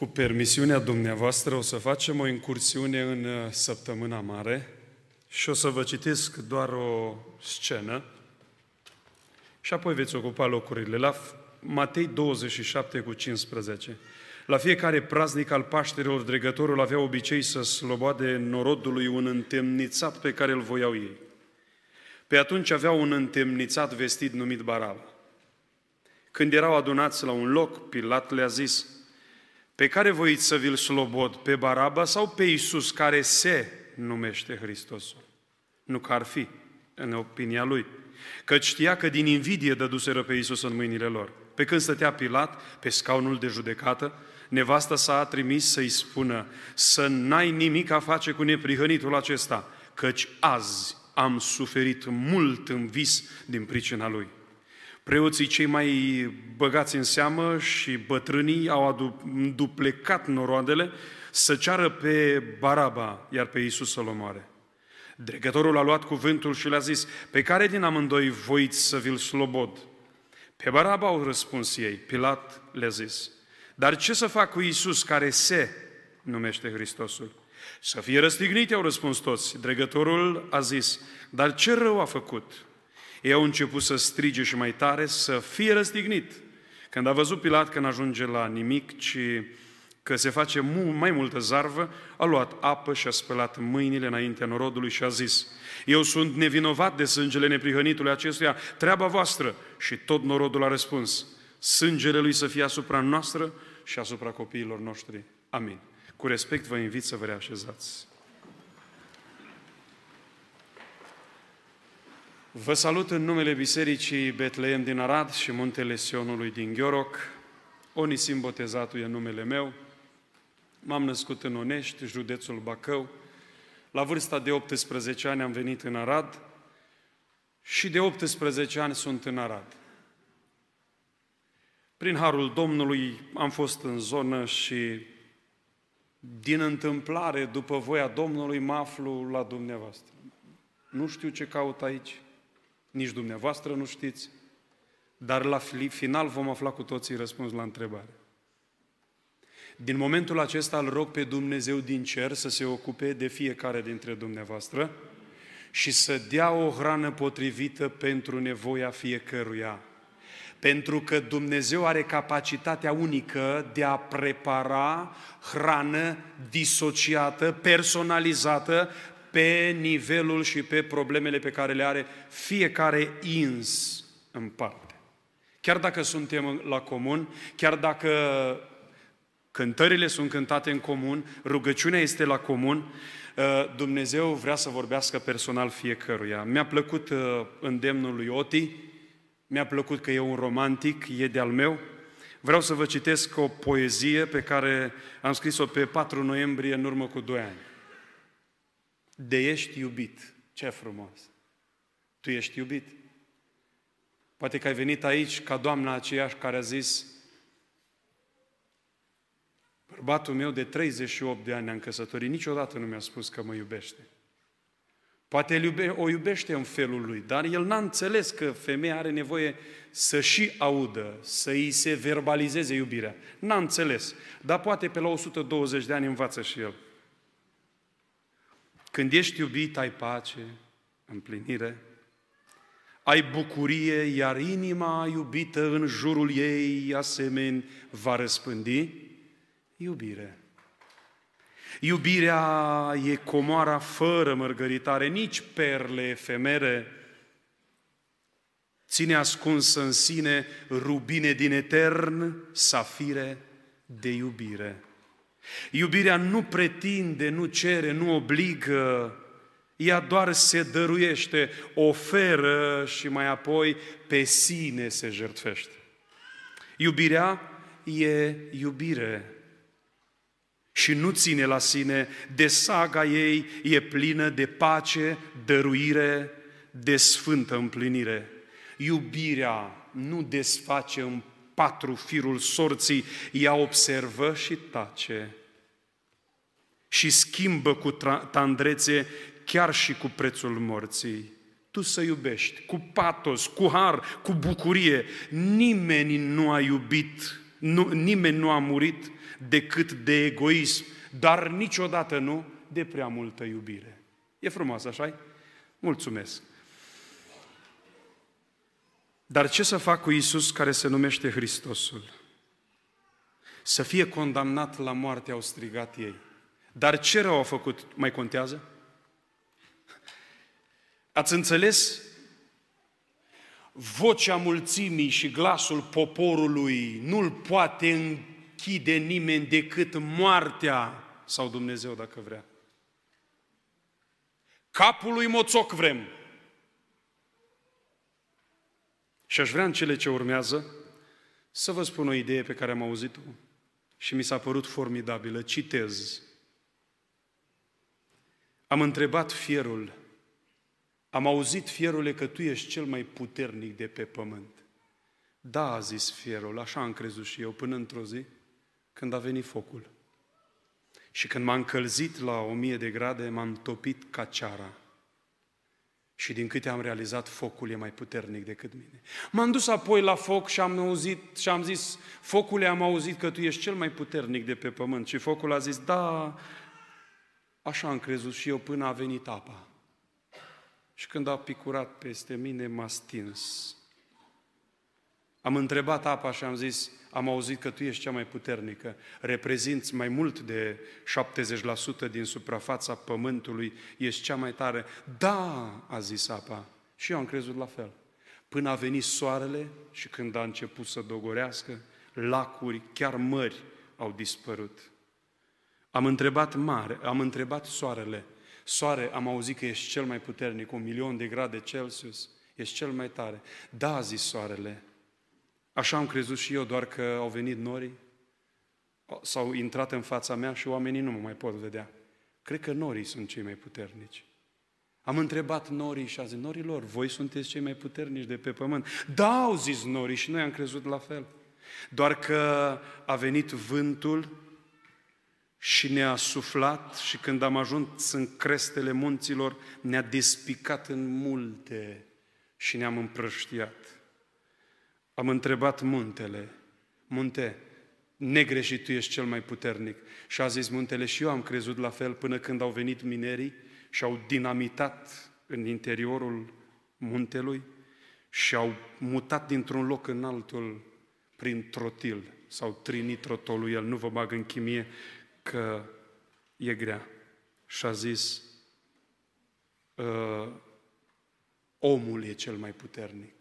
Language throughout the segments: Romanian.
Cu permisiunea dumneavoastră o să facem o incursiune în uh, săptămâna mare și o să vă citesc doar o scenă și apoi veți ocupa locurile. La Matei 27 cu 15. La fiecare praznic al Pașterilor, dregătorul avea obicei să sloboade norodului un întemnițat pe care îl voiau ei. Pe atunci avea un întemnițat vestit numit Baraba. Când erau adunați la un loc, Pilat le-a zis, pe care voiți să vi-l slobod, pe Baraba sau pe Iisus care se numește Hristosul? Nu că ar fi, în opinia lui. Că știa că din invidie dăduseră pe Iisus în mâinile lor. Pe când stătea Pilat pe scaunul de judecată, nevasta s-a trimis să-i spună să n-ai nimic a face cu neprihănitul acesta, căci azi am suferit mult în vis din pricina lui. Preoții cei mai băgați în seamă și bătrânii au duplecat noroadele să ceară pe Baraba, iar pe Iisus să-l omoare. Dregătorul a luat cuvântul și le-a zis, pe care din amândoi voiți să vi-l slobod? Pe Baraba au răspuns ei. Pilat le-a zis, dar ce să fac cu Iisus care se numește Hristosul? Să fie răstignit, au răspuns toți. Dregătorul a zis, dar ce rău a făcut? Ei au început să strige și mai tare, să fie răstignit. Când a văzut Pilat că n-ajunge la nimic, ci că se face mai multă zarvă, a luat apă și a spălat mâinile înaintea norodului și a zis, Eu sunt nevinovat de sângele neprihănitului acestuia, treaba voastră. Și tot norodul a răspuns, sângele lui să fie asupra noastră și asupra copiilor noștri. Amin. Cu respect vă invit să vă reașezați. Vă salut în numele Bisericii Betleem din Arad și Muntele Sionului din Gheoroc. Onisim Botezatul e numele meu. M-am născut în Onești, județul Bacău. La vârsta de 18 ani am venit în Arad și de 18 ani sunt în Arad. Prin harul Domnului am fost în zonă și din întâmplare, după voia Domnului, mă aflu la dumneavoastră. Nu știu ce caut aici, nici dumneavoastră nu știți, dar la final vom afla cu toții răspuns la întrebare. Din momentul acesta îl rog pe Dumnezeu din cer să se ocupe de fiecare dintre dumneavoastră și să dea o hrană potrivită pentru nevoia fiecăruia. Pentru că Dumnezeu are capacitatea unică de a prepara hrană disociată, personalizată, pe nivelul și pe problemele pe care le are fiecare ins în parte. Chiar dacă suntem la comun, chiar dacă cântările sunt cântate în comun, rugăciunea este la comun, uh, Dumnezeu vrea să vorbească personal fiecăruia. Mi-a plăcut uh, îndemnul lui Oti, mi-a plăcut că e un romantic, e de-al meu. Vreau să vă citesc o poezie pe care am scris-o pe 4 noiembrie în urmă cu 2 ani. De ești iubit. Ce frumos! Tu ești iubit. Poate că ai venit aici ca doamna aceeași care a zis Bărbatul meu de 38 de ani am căsătorit, niciodată nu mi-a spus că mă iubește. Poate el iube, o iubește în felul lui, dar el n-a înțeles că femeia are nevoie să și audă, să îi se verbalizeze iubirea. N-a înțeles, dar poate pe la 120 de ani învață și el. Când ești iubit, ai pace, împlinire, ai bucurie, iar inima iubită în jurul ei asemeni va răspândi iubire. Iubirea e comoara fără mărgăritare, nici perle efemere, ține ascuns în sine rubine din etern, safire de iubire. Iubirea nu pretinde, nu cere, nu obligă, ea doar se dăruiește, oferă și mai apoi pe sine se jertfește. Iubirea e iubire și nu ține la sine, de saga ei e plină de pace, dăruire, de sfântă împlinire. Iubirea nu desface în patru firul sorții, ea observă și tace și schimbă cu tandrețe chiar și cu prețul morții. Tu să iubești cu patos, cu har, cu bucurie. Nimeni nu a iubit Nu, nimeni nu a murit decât de egoism, dar niciodată nu de prea multă iubire. E frumos, așa Mulțumesc. Dar ce să fac cu Isus care se numește Hristosul? Să fie condamnat la moarte, au strigat ei. Dar ce rău au făcut? Mai contează? Ați înțeles? Vocea mulțimii și glasul poporului nu-l poate închide nimeni decât moartea sau Dumnezeu dacă vrea. Capul lui moțoc vrem. Și aș vrea în cele ce urmează să vă spun o idee pe care am auzit-o și mi s-a părut formidabilă. Citez. Am întrebat fierul, am auzit fierule că tu ești cel mai puternic de pe pământ. Da, a zis fierul, așa am crezut și eu, până într-o zi, când a venit focul. Și când m-am încălzit la o mie de grade, m-am topit ca ceara. Și din câte am realizat, focul e mai puternic decât mine. M-am dus apoi la foc și am auzit și am zis, focule, am auzit că tu ești cel mai puternic de pe pământ. Și focul a zis, da, așa am crezut și eu până a venit apa. Și când a picurat peste mine, m-a stins. Am întrebat apa și am zis, am auzit că tu ești cea mai puternică, reprezinți mai mult de 70% din suprafața pământului, ești cea mai tare. Da, a zis apa. Și eu am crezut la fel. Până a venit soarele și când a început să dogorească, lacuri, chiar mări au dispărut. Am întrebat mare, am întrebat soarele. Soare, am auzit că ești cel mai puternic, un milion de grade Celsius, ești cel mai tare. Da, a zis soarele, Așa am crezut și eu, doar că au venit norii, s-au intrat în fața mea și oamenii nu mă mai pot vedea. Cred că norii sunt cei mai puternici. Am întrebat norii și a zis, norilor, voi sunteți cei mai puternici de pe pământ. Da, au zis norii și noi am crezut la fel. Doar că a venit vântul și ne-a suflat și când am ajuns în crestele munților, ne-a despicat în multe și ne-am împrăștiat. Am întrebat muntele, munte, negreșit tu ești cel mai puternic. Și a zis muntele și eu am crezut la fel până când au venit minerii și au dinamitat în interiorul muntelui și au mutat dintr-un loc în altul prin trotil sau trinitrotoluiel. Nu vă bag în chimie că e grea. Și a zis, ă, omul e cel mai puternic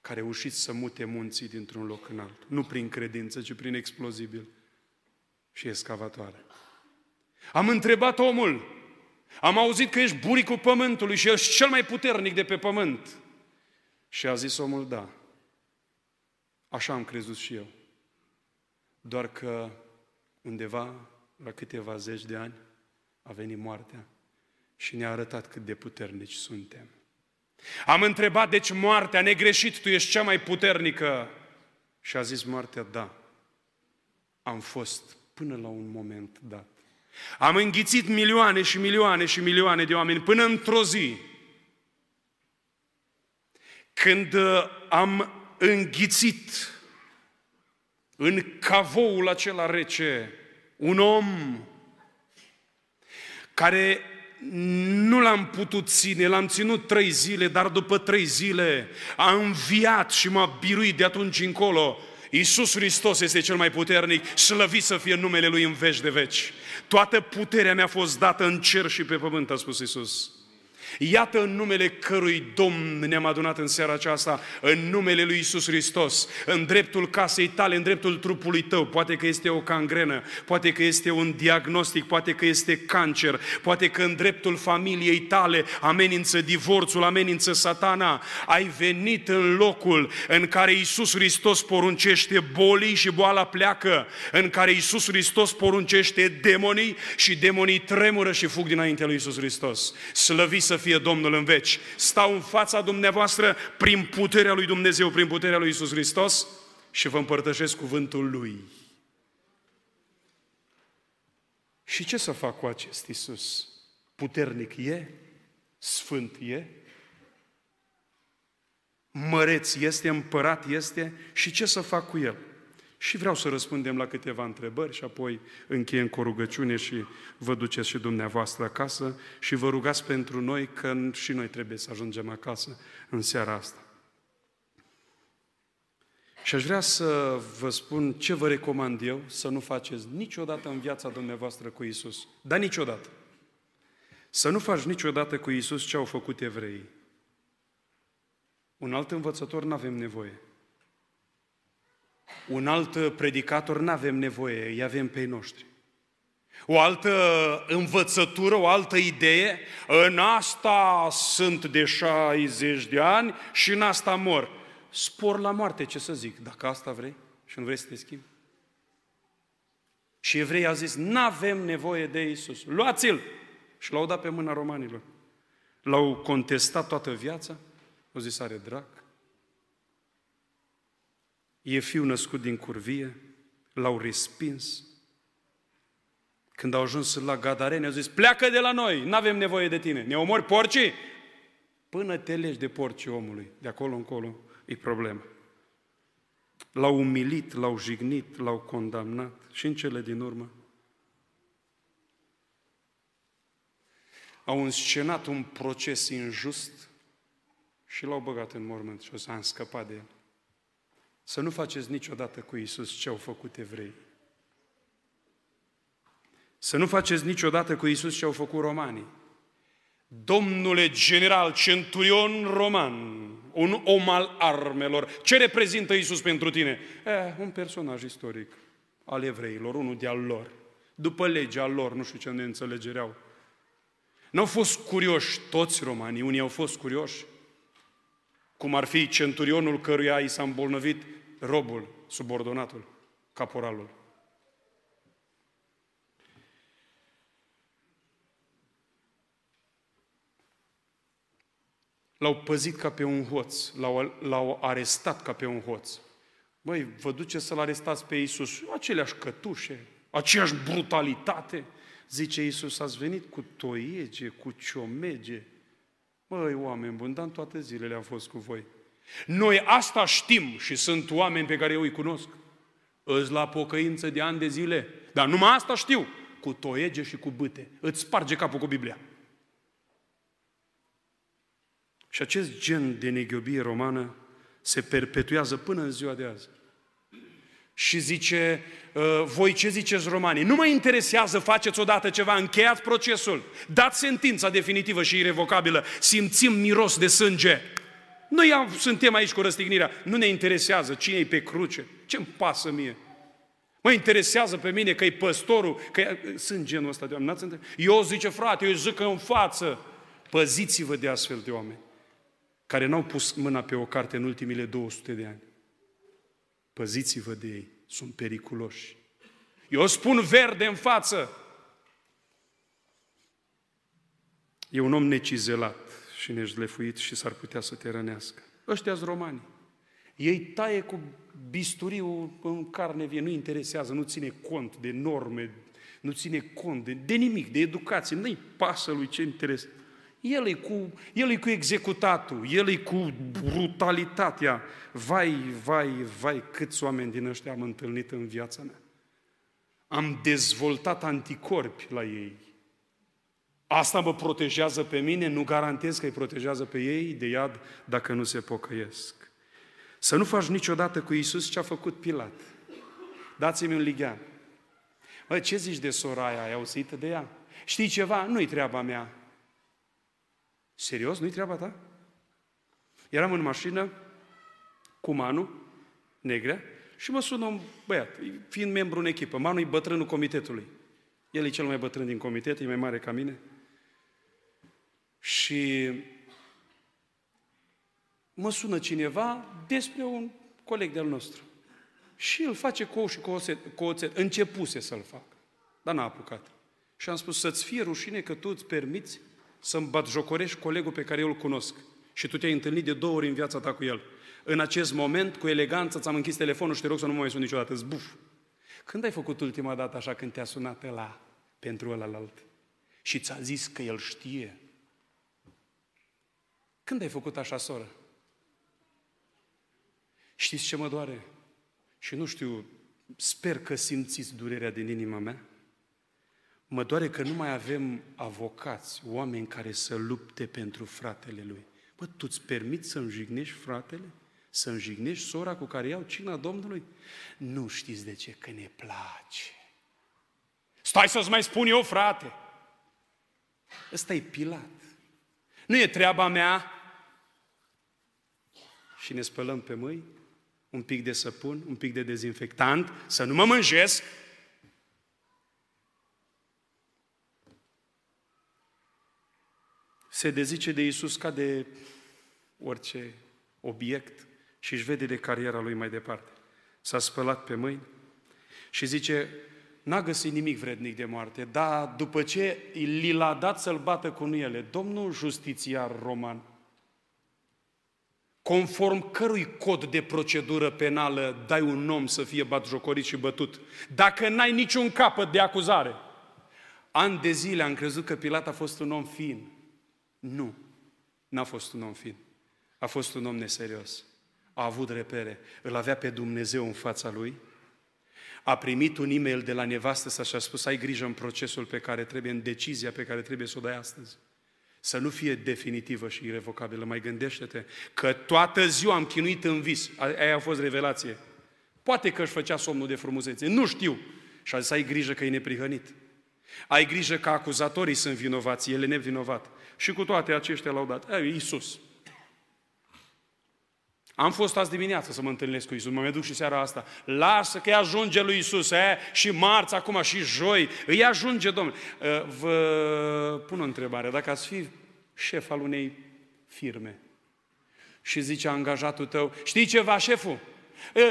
care a reușit să mute munții dintr-un loc în altul. Nu prin credință, ci prin explozibil și escavatoare. Am întrebat omul, am auzit că ești buricul pământului și ești cel mai puternic de pe pământ. Și a zis omul, da. Așa am crezut și eu. Doar că undeva, la câteva zeci de ani, a venit moartea și ne-a arătat cât de puternici suntem. Am întrebat, deci moartea, negreșit, tu ești cea mai puternică. Și a zis moartea, da, am fost până la un moment dat. Am înghițit milioane și milioane și milioane de oameni până într-o zi, când uh, am înghițit în cavoul acela rece un om care nu l-am putut ține, l-am ținut trei zile, dar după trei zile a înviat și m-a biruit de atunci încolo. Iisus Hristos este cel mai puternic, slăvit să fie numele Lui în veci de veci. Toată puterea mi-a fost dată în cer și pe pământ, a spus Iisus. Iată în numele cărui Domn ne-am adunat în seara aceasta, în numele lui Isus Hristos, în dreptul casei tale, în dreptul trupului tău. Poate că este o cangrenă, poate că este un diagnostic, poate că este cancer, poate că în dreptul familiei tale amenință divorțul, amenință satana. Ai venit în locul în care Isus Hristos poruncește bolii și boala pleacă, în care Isus Hristos poruncește demonii și demonii tremură și fug dinaintea lui Isus Hristos. Slăvi să fie Domnul în veci. Stau în fața dumneavoastră prin puterea lui Dumnezeu, prin puterea lui Isus Hristos și vă împărtășesc cuvântul Lui. Și ce să fac cu acest Isus? Puternic e? Sfânt e? Măreț este, împărat este? Și ce să fac cu El? Și vreau să răspundem la câteva întrebări și apoi încheiem cu o rugăciune și vă duceți și dumneavoastră acasă și vă rugați pentru noi că și noi trebuie să ajungem acasă în seara asta. Și aș vrea să vă spun ce vă recomand eu să nu faceți niciodată în viața dumneavoastră cu Isus. Dar niciodată. Să nu faci niciodată cu Isus ce au făcut evreii. Un alt învățător nu avem nevoie. Un alt predicator nu avem nevoie, îi avem pe ei noștri. O altă învățătură, o altă idee, în asta sunt de 60 de ani și în asta mor. Spor la moarte, ce să zic, dacă asta vrei și nu vrei să te schimbi. Și evrei au zis, nu avem nevoie de Isus. Luați-l! Și l-au dat pe mâna romanilor. L-au contestat toată viața, au zis, are drag. E fiu născut din curvie, l-au respins. Când au ajuns la Gadarene, au zis, pleacă de la noi, nu avem nevoie de tine. Ne omori porcii? Până te legi de porcii omului, de acolo încolo, e problema. L-au umilit, l-au jignit, l-au condamnat și în cele din urmă au înscenat un proces injust și l-au băgat în mormânt și o să am scăpat de el. Să nu faceți niciodată cu Isus ce au făcut evrei. Să nu faceți niciodată cu Isus ce au făcut romanii. Domnule general, centurion roman, un om al armelor, ce reprezintă Isus pentru tine? Eh, un personaj istoric al evreilor, unul de-al lor. După legea lor, nu știu ce ne înțelegereau. Nu au fost curioși toți romanii, unii au fost curioși, cum ar fi centurionul căruia i s-a îmbolnăvit robul, subordonatul, caporalul. L-au păzit ca pe un hoț, l-au, l-au arestat ca pe un hoț. Măi, vă duce să-L arestați pe Iisus, aceleași cătușe, aceeași brutalitate. Zice Iisus, ați venit cu toiege, cu ciomege. Măi, oameni buni, dar în toate zilele am fost cu voi. Noi asta știm și sunt oameni pe care eu îi cunosc. Îți la pocăință de ani de zile. Dar numai asta știu. Cu toiege și cu bâte. Îți sparge capul cu Biblia. Și acest gen de neghiobie romană se perpetuează până în ziua de azi. Și zice, ă, voi ce ziceți romanii? Nu mă interesează, faceți odată ceva, încheiați procesul, dați sentința definitivă și irrevocabilă, simțim miros de sânge. Noi am, suntem aici cu răstignirea, nu ne interesează cine e pe cruce, ce-mi pasă mie. Mă interesează pe mine că e păstorul, că sunt genul ăsta de oameni. Eu zice, frate, eu zic că în față. Păziți-vă de astfel de oameni care n-au pus mâna pe o carte în ultimile 200 de ani. Păziți-vă de ei, sunt periculoși. Eu spun verde în față. E un om necizelat și neșlefuit și s-ar putea să te rănească. ăștia romani. Ei taie cu bisturiul în carne vie, nu interesează, nu ține cont de norme, nu ține cont de, de nimic, de educație, nu-i pasă lui ce interes. El e, cu, el e cu executatul, el e cu brutalitatea. Vai, vai, vai, câți oameni din ăștia am întâlnit în viața mea. Am dezvoltat anticorpi la ei. Asta mă protejează pe mine, nu garantez că îi protejează pe ei de iad dacă nu se pocăiesc. Să nu faci niciodată cu Isus ce a făcut Pilat. Dați-mi un lighean. Mă, ce zici de sora aia? Ai auzit de ea? Știi ceva? Nu-i treaba mea. Serios? Nu-i treaba ta? Eram în mașină cu Manu, negră, și mă sună un băiat, fiind membru în echipă. Manu e bătrânul comitetului. El e cel mai bătrân din comitet, e mai mare ca mine. Și mă sună cineva despre un coleg de-al nostru. Și el face cu ou și cu oțet, cu oțet. Începuse să-l facă, dar n-a apucat. Și am spus, să-ți fie rușine că tu îți permiți să-mi jocorești colegul pe care eu îl cunosc. Și tu te-ai întâlnit de două ori în viața ta cu el. În acest moment, cu eleganță, ți-am închis telefonul și te rog să nu mă mai sun niciodată. Zbuf! Când ai făcut ultima dată așa când te-a sunat la pentru ălalt? Și ți-a zis că el știe? Când ai făcut așa, soră? Știți ce mă doare? Și nu știu sper că simțiți durerea din inima mea. Mă doare că nu mai avem avocați, oameni care să lupte pentru fratele lui. Bă, tu îți permiți să înjignești fratele? Să înjignești sora cu care iau cina Domnului? Nu știți de ce, că ne place. Stai să-ți mai spun eu, frate. Ăsta e Pilat. Nu e treaba mea. Și ne spălăm pe mâini, un pic de săpun, un pic de dezinfectant, să nu mă mânjesc. Se dezice de Iisus ca de orice obiect și își vede de cariera lui mai departe. S-a spălat pe mâini și zice, n-a găsit nimic vrednic de moarte, dar după ce li l-a dat să-l bată cu nuiele, domnul justițiar roman, conform cărui cod de procedură penală dai un om să fie batjocorit și bătut, dacă n-ai niciun capăt de acuzare? An de zile am crezut că Pilat a fost un om fin. Nu, n-a fost un om fin. A fost un om neserios. A avut repere. Îl avea pe Dumnezeu în fața lui, a primit un e-mail de la nevastă sa și a spus, ai grijă în procesul pe care trebuie, în decizia pe care trebuie să o dai astăzi. Să nu fie definitivă și irrevocabilă. Mai gândește-te că toată ziua am chinuit în vis. Aia a fost revelație. Poate că își făcea somnul de frumusețe. Nu știu. Și a zis, ai grijă că e neprihănit. Ai grijă că acuzatorii sunt vinovați, el e nevinovat. Și cu toate aceștia l-au dat. Ei, Iisus, am fost azi dimineață să mă întâlnesc cu Isus, mă mai duc și seara asta. Lasă că îi ajunge lui Isus, e? și marți acum și joi, îi ajunge Domnul. Vă pun o întrebare, dacă ați fi șef al unei firme și zice angajatul tău, știi ceva, șeful?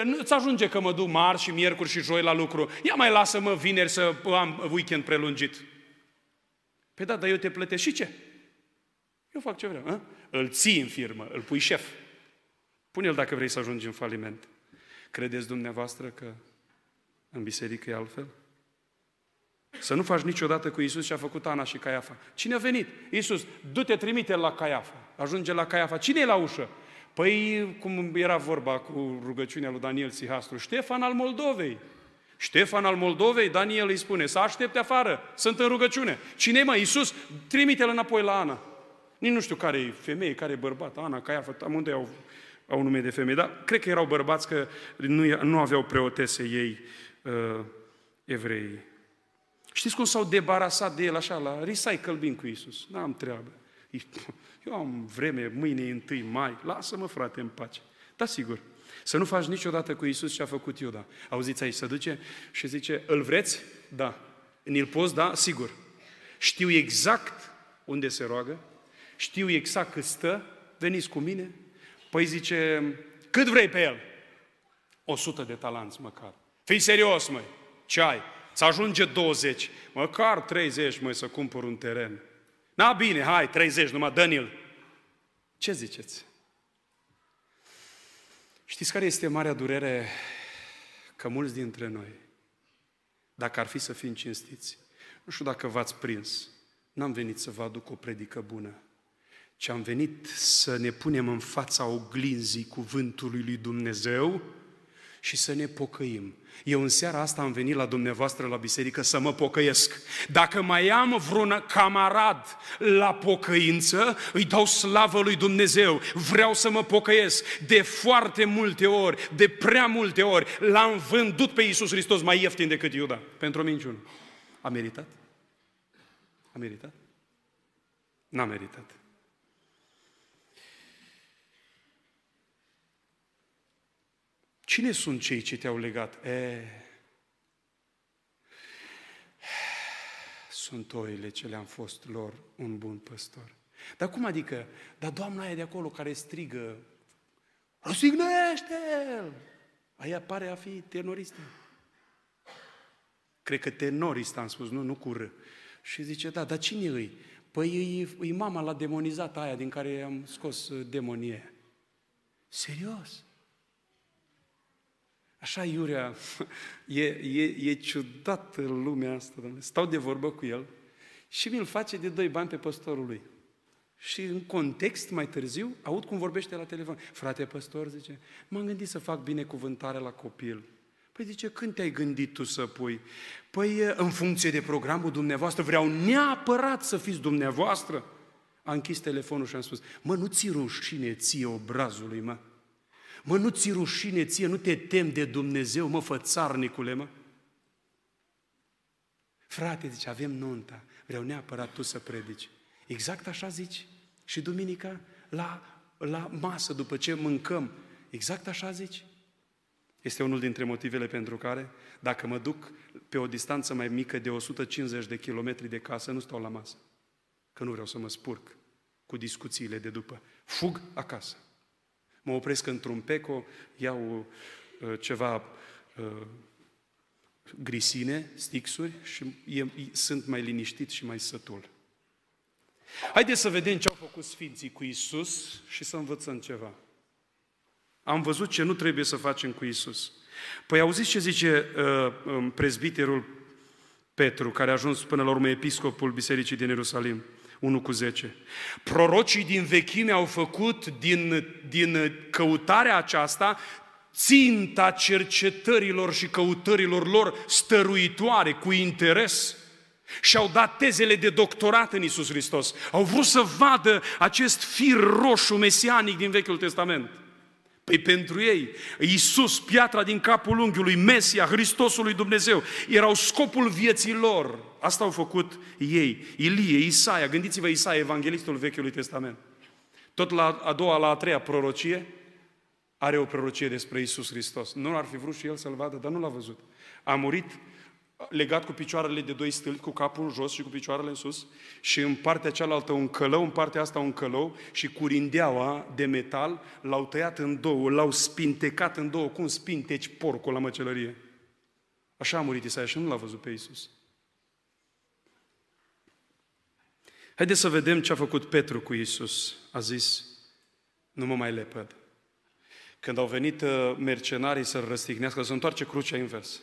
Nu-ți ajunge că mă duc marți și miercuri și joi la lucru. Ia mai lasă-mă vineri să am weekend prelungit. Păi da, dar eu te plătesc și ce? Eu fac ce vreau. A? Îl ții în firmă, îl pui șef. Pune-l dacă vrei să ajungi în faliment. Credeți dumneavoastră că în biserică e altfel? Să nu faci niciodată cu Isus ce a făcut Ana și Caiafa. Cine a venit? Isus, du-te, trimite la Caiafa. Ajunge la Caiafa. Cine e la ușă? Păi, cum era vorba cu rugăciunea lui Daniel Sihastru, Ștefan al Moldovei. Ștefan al Moldovei, Daniel îi spune, să aștepte afară, sunt în rugăciune. Cine mă? Iisus, trimite-l înapoi la Ana. Nici nu știu care e femeie, care e bărbat, Ana, Caiafa, amândoi au au nume de femei, dar cred că erau bărbați că nu, nu aveau preotese ei uh, evrei. Știți cum s-au debarasat de el așa, la recycle bin cu Isus? N-am treabă. Eu am vreme, mâine e întâi mai, lasă-mă frate în pace. Da, sigur. Să nu faci niciodată cu Isus ce a făcut Iuda. Auziți aici, să duce și zice, îl vreți? Da. În-l poți? Da? Sigur. Știu exact unde se roagă, știu exact cât stă, veniți cu mine, Păi zice, cât vrei pe el? O sută de talanți măcar. Fii serios, măi, ce ai? Să ajunge 20, măcar 30, măi, să cumpăr un teren. Na, bine, hai, 30, numai Daniel. Ce ziceți? Știți care este marea durere? Că mulți dintre noi, dacă ar fi să fim cinstiți, nu știu dacă v-ați prins, n-am venit să vă aduc o predică bună, ci am venit să ne punem în fața oglinzii cuvântului lui Dumnezeu și să ne pocăim. Eu în seara asta am venit la dumneavoastră la biserică să mă pocăiesc. Dacă mai am vreun camarad la pocăință, îi dau slavă lui Dumnezeu. Vreau să mă pocăiesc. De foarte multe ori, de prea multe ori, l-am vândut pe Iisus Hristos mai ieftin decât Iuda. Pentru o minciună. A meritat? A meritat? N-a meritat. Cine sunt cei ce te-au legat? E, sunt oile ce le-am fost lor un bun păstor. Dar cum adică? Dar doamna aia de acolo care strigă, răsignește-l! Aia pare a fi tenoristă. Cred că tenorist am spus, nu, nu cu R. Și zice, da, dar cine îi? Păi e, e mama la demonizat aia din care am scos demonie. Serios? Așa iurea, e, e, e ciudat în lumea asta, domnule. Stau de vorbă cu el și mi-l face de doi bani pe păstorul lui. Și în context, mai târziu, aud cum vorbește la telefon. Frate păstor, zice, m-am gândit să fac binecuvântare la copil. Păi zice, când te-ai gândit tu să pui? Păi în funcție de programul dumneavoastră, vreau neapărat să fiți dumneavoastră. A închis telefonul și am spus, mă, nu ți rușine ție obrazului, mă? Mă, nu ți rușine ție, nu te tem de Dumnezeu, mă, fățarnicule, mă? Frate, zice, avem nunta, vreau neapărat tu să predici. Exact așa zici? Și duminica, la, la masă, după ce mâncăm, exact așa zici? Este unul dintre motivele pentru care, dacă mă duc pe o distanță mai mică de 150 de kilometri de casă, nu stau la masă. Că nu vreau să mă spurc cu discuțiile de după. Fug acasă. Mă opresc într-un peco, iau uh, ceva uh, grisine, stixuri și e, sunt mai liniștit și mai sătul. Haideți să vedem ce au făcut Sfinții cu Isus și să învățăm ceva. Am văzut ce nu trebuie să facem cu Isus. Păi auziți ce zice uh, um, prezbiterul Petru, care a ajuns până la urmă episcopul Bisericii din Ierusalim, 1 cu 10. Prorocii din vechime au făcut din, din căutarea aceasta ținta cercetărilor și căutărilor lor stăruitoare, cu interes. Și-au dat tezele de doctorat în Isus Hristos. Au vrut să vadă acest fir roșu mesianic din Vechiul Testament. Păi pentru ei, Iisus, piatra din capul unghiului, Mesia, Hristosul lui Dumnezeu, erau scopul vieții lor. Asta au făcut ei. Ilie, Isaia, gândiți-vă Isaia, evanghelistul Vechiului Testament. Tot la a doua, la a treia prorocie, are o prorocie despre Isus Hristos. Nu ar fi vrut și el să-l vadă, dar nu l-a văzut. A murit legat cu picioarele de doi stâlpi, cu capul jos și cu picioarele în sus, și în partea cealaltă un călău, în partea asta un călău, și cu rindeaua de metal l-au tăiat în două, l-au spintecat în două, cum spinteci porcul la măcelărie. Așa a murit Isaia și nu l-a văzut pe Isus. Haideți să vedem ce a făcut Petru cu Isus. A zis, nu mă mai lepăd. Când au venit uh, mercenarii să-l răstignească, să întoarce crucea invers.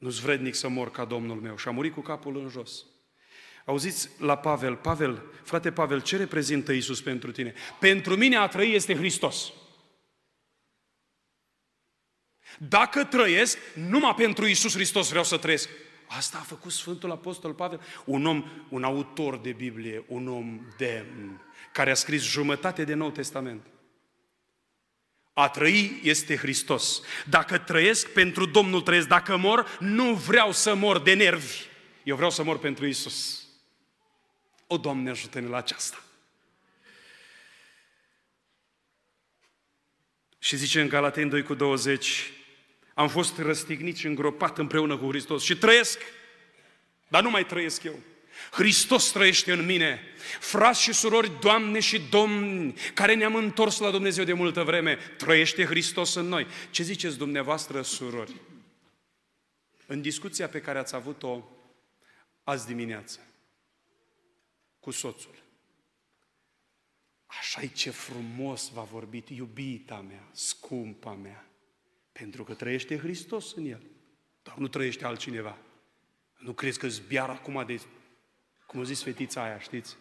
Nu-s vrednic să mor ca Domnul meu. Și a murit cu capul în jos. Auziți la Pavel, Pavel, frate Pavel, ce reprezintă Isus pentru tine? Pentru mine a trăi este Hristos. Dacă trăiesc, numai pentru Isus Hristos vreau să trăiesc. Asta a făcut Sfântul Apostol Pavel, un om, un autor de Biblie, un om demn, care a scris jumătate de Nou Testament. A trăi este Hristos. Dacă trăiesc, pentru Domnul trăiesc. Dacă mor, nu vreau să mor de nervi. Eu vreau să mor pentru Isus. O, Doamne, ajută-ne la aceasta. Și zice în Galateni 2 cu 20, am fost răstignit și îngropat împreună cu Hristos și trăiesc, dar nu mai trăiesc eu. Hristos trăiește în mine. Frați și surori, doamne și domni, care ne-am întors la Dumnezeu de multă vreme, trăiește Hristos în noi. Ce ziceți dumneavoastră, surori? În discuția pe care ați avut-o azi dimineață cu soțul. așa ce frumos v-a vorbit iubita mea, scumpa mea, pentru că trăiește Hristos în el. Dar nu trăiește altcineva. Nu crezi că zbiar acum de cum a zis fetița aia, știți?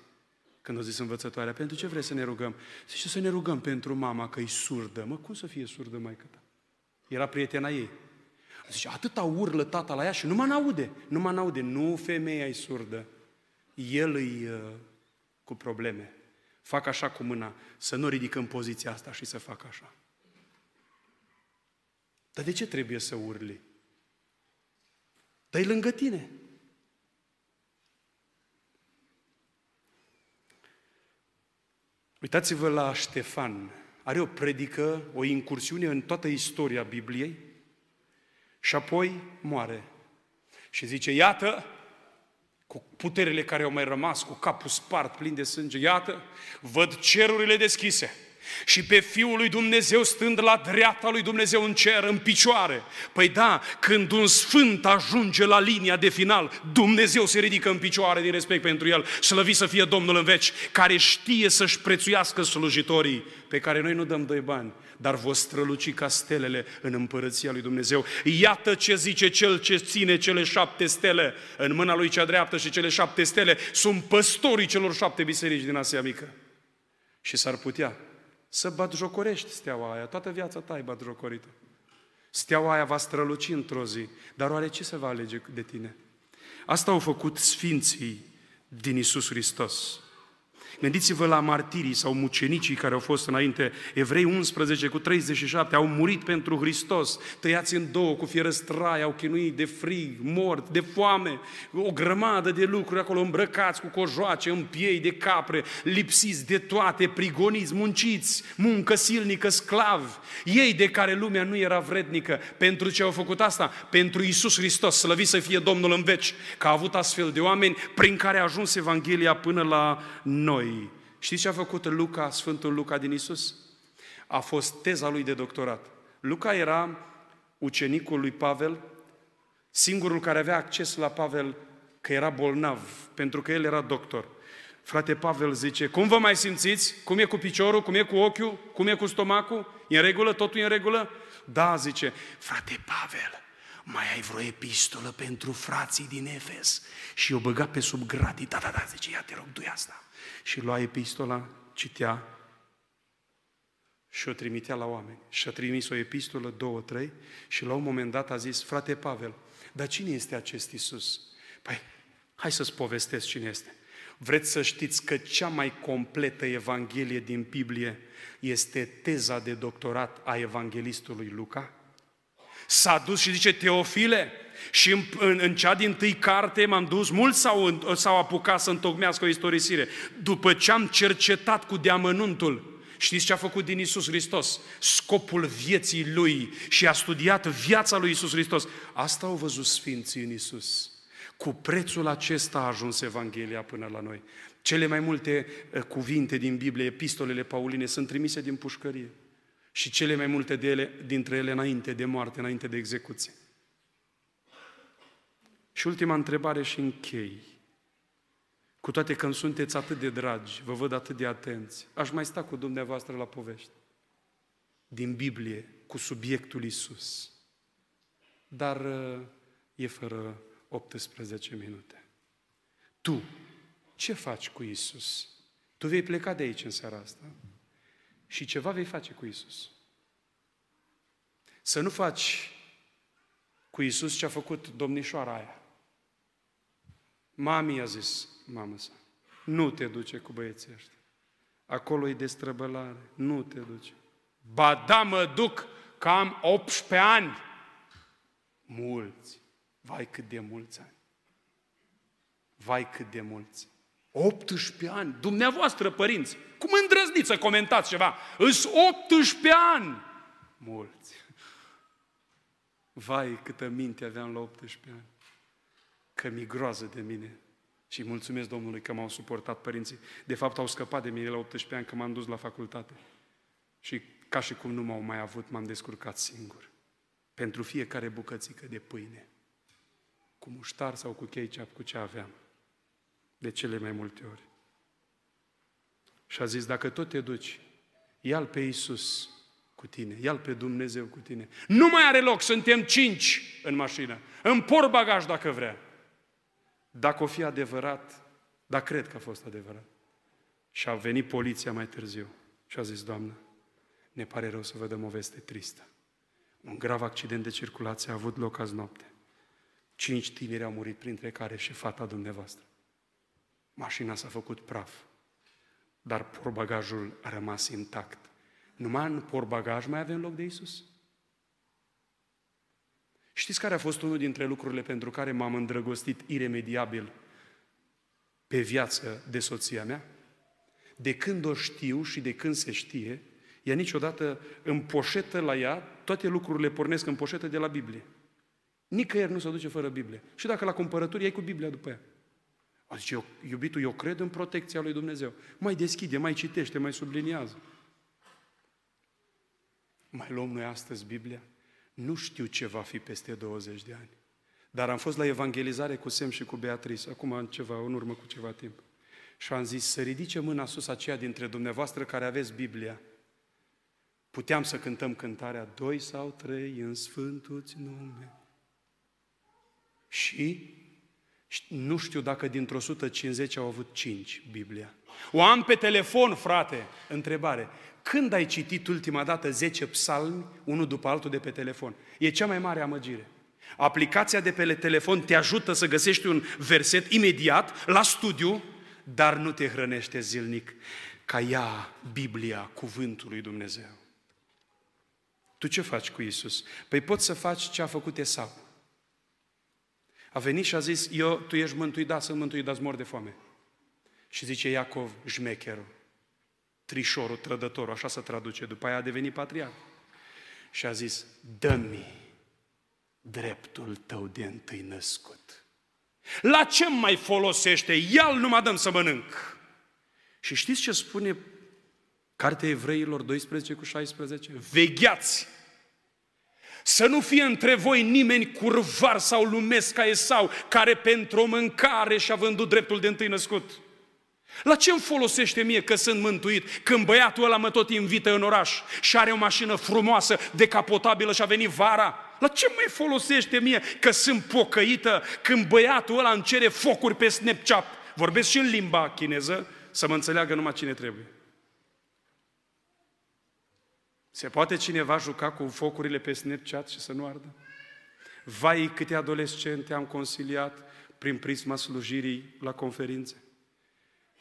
Când a zis învățătoarea, pentru ce vrei să ne rugăm? Zice să ne rugăm pentru mama că e surdă. Mă, cum să fie surdă mai ta? Era prietena ei. Zice, atâta urlă tata la ea și nu mă aude. Nu mă aude. Nu femeia e surdă. El e uh, cu probleme. Fac așa cu mâna, să nu ridicăm poziția asta și să fac așa. Dar de ce trebuie să urli? Dar e lângă tine. Uitați-vă la Ștefan. Are o predică, o incursiune în toată istoria Bibliei și apoi moare. Și zice, iată, cu puterile care au mai rămas, cu capul spart, plin de sânge, iată, văd cerurile deschise și pe Fiul lui Dumnezeu stând la dreapta lui Dumnezeu în cer, în picioare. Păi da, când un sfânt ajunge la linia de final, Dumnezeu se ridică în picioare din respect pentru el. Slăvi să fie Domnul în veci, care știe să-și prețuiască slujitorii, pe care noi nu dăm doi bani, dar vă străluci ca stelele în împărăția lui Dumnezeu. Iată ce zice cel ce ține cele șapte stele în mâna lui cea dreaptă și cele șapte stele sunt păstorii celor șapte biserici din Asia Mică. Și s-ar putea să batjocorești steaua aia. Toată viața ta ai batjocorită. Steaua aia va străluci într-o zi, dar oare ce se va alege de tine? Asta au făcut sfinții din Isus Hristos. Gândiți-vă la martirii sau mucenicii care au fost înainte. Evrei 11 cu 37 au murit pentru Hristos, tăiați în două cu fierăstrai, au chinuit de frig, mort, de foame, o grămadă de lucruri acolo îmbrăcați cu cojoace, în piei de capre, lipsiți de toate, prigoniți, munciți, muncă silnică, sclavi. Ei de care lumea nu era vrednică. Pentru ce au făcut asta? Pentru Isus Hristos, slăvit să fie Domnul în veci, că a avut astfel de oameni prin care a ajuns Evanghelia până la noi noi. Știți ce a făcut Luca, Sfântul Luca din Isus? A fost teza lui de doctorat. Luca era ucenicul lui Pavel, singurul care avea acces la Pavel că era bolnav, pentru că el era doctor. Frate Pavel zice, cum vă mai simțiți? Cum e cu piciorul? Cum e cu ochiul? Cum e cu stomacul? E în regulă? Totul e în regulă? Da, zice, frate Pavel, mai ai vreo epistolă pentru frații din Efes? Și o băga pe sub gratii. Da, da, da, zice, ia te rog, du asta și lua epistola, citea și o trimitea la oameni. Și a trimis o epistolă, două, trei, și la un moment dat a zis, frate Pavel, dar cine este acest Isus? Păi, hai să-ți povestesc cine este. Vreți să știți că cea mai completă Evanghelie din Biblie este teza de doctorat a evanghelistului Luca? S-a dus și zice, Teofile, și în, în, în cea din tâi carte m-am dus, mulți s-au, s-au apucat să întocmească o istorisire. După ce am cercetat cu deamănuntul, știți ce a făcut din Isus Hristos? Scopul vieții Lui și a studiat viața lui Isus Hristos. Asta au văzut Sfinții în Isus. Cu prețul acesta a ajuns Evanghelia până la noi. Cele mai multe eh, cuvinte din Biblie, epistolele pauline, sunt trimise din pușcărie. Și cele mai multe de ele, dintre ele înainte de moarte, înainte de execuție. Și ultima întrebare și închei. Cu toate că îmi sunteți atât de dragi, vă văd atât de atenți, aș mai sta cu dumneavoastră la povești. Din Biblie, cu subiectul Isus. Dar e fără 18 minute. Tu, ce faci cu Isus? Tu vei pleca de aici în seara asta și ceva vei face cu Isus. Să nu faci cu Isus ce a făcut domnișoara aia. Mami a zis, mamă sa, nu te duce cu băieții ăștia. Acolo e destrăbălare, nu te duce. Ba da, mă duc, că am 18 ani. Mulți. Vai cât de mulți ani. Vai cât de mulți. 18 ani. Dumneavoastră, părinți, cum îndrăzniți să comentați ceva? Îs 18 ani. Mulți. Vai, câtă minte aveam la 18 ani că mi groază de mine. Și mulțumesc Domnului că m-au suportat părinții. De fapt, au scăpat de mine la 18 ani că m-am dus la facultate. Și ca și cum nu m-au mai avut, m-am descurcat singur. Pentru fiecare bucățică de pâine. Cu muștar sau cu ketchup, cu ce aveam. De cele mai multe ori. Și a zis, dacă tot te duci, ia-L pe Iisus cu tine, ia pe Dumnezeu cu tine. Nu mai are loc, suntem cinci în mașină. Îmi por bagaj dacă vrea. Dacă o fi adevărat, dar cred că a fost adevărat. Și a venit poliția mai târziu și a zis, Doamnă, ne pare rău să vă dăm o veste tristă. Un grav accident de circulație a avut loc azi noapte. Cinci tineri au murit, printre care și fata dumneavoastră. Mașina s-a făcut praf, dar porbagajul a rămas intact. Numai în porbagaj mai avem loc de Isus? Știți care a fost unul dintre lucrurile pentru care m-am îndrăgostit iremediabil pe viață de soția mea? De când o știu și de când se știe, ea niciodată în poșetă la ea, toate lucrurile pornesc în poșetă de la Biblie. Nicăieri nu se duce fără Biblie. Și dacă la cumpărături, ai cu Biblia după ea. A zice, eu, iubitul, eu cred în protecția lui Dumnezeu. Mai deschide, mai citește, mai subliniază. Mai luăm noi astăzi Biblia? Nu știu ce va fi peste 20 de ani. Dar am fost la evangelizare cu Sem și cu Beatrice, acum în ceva, în urmă cu ceva timp. Și am zis să ridice mâna sus aceea dintre dumneavoastră care aveți Biblia. Puteam să cântăm cântarea Doi sau trei în Sfântul nume. Și nu știu dacă dintr-o 150 au avut 5 Biblia. O am pe telefon, frate. Întrebare. Când ai citit ultima dată 10 psalmi, unul după altul de pe telefon? E cea mai mare amăgire. Aplicația de pe telefon te ajută să găsești un verset imediat, la studiu, dar nu te hrănește zilnic ca ea, Biblia, cuvântul lui Dumnezeu. Tu ce faci cu Isus? Păi poți să faci ce a făcut Esau. A venit și a zis, eu, tu ești mântuit, da, sunt mântuit, dar mor de foame. Și zice Iacov, jmecherul, trișorul, trădătorul, așa se traduce. După aia a devenit patriarh. Și a zis, dă-mi dreptul tău de întâi născut. La ce mai folosește? Ia-l, nu mă dăm să mănânc. Și știți ce spune Cartea Evreilor 12 cu 16? Vegheați! Să nu fie între voi nimeni curvar sau lumesc ca Esau, care pentru o mâncare și-a vândut dreptul de întâi născut. La ce îmi folosește mie că sunt mântuit când băiatul ăla mă tot invită în oraș și are o mașină frumoasă, decapotabilă și a venit vara? La ce mai folosește mie că sunt pocăită când băiatul ăla îmi cere focuri pe Snapchat? Vorbesc și în limba chineză, să mă înțeleagă numai cine trebuie. Se poate cineva juca cu focurile pe Snapchat și să nu ardă? Vai, câte adolescente am consiliat prin prisma slujirii la conferințe,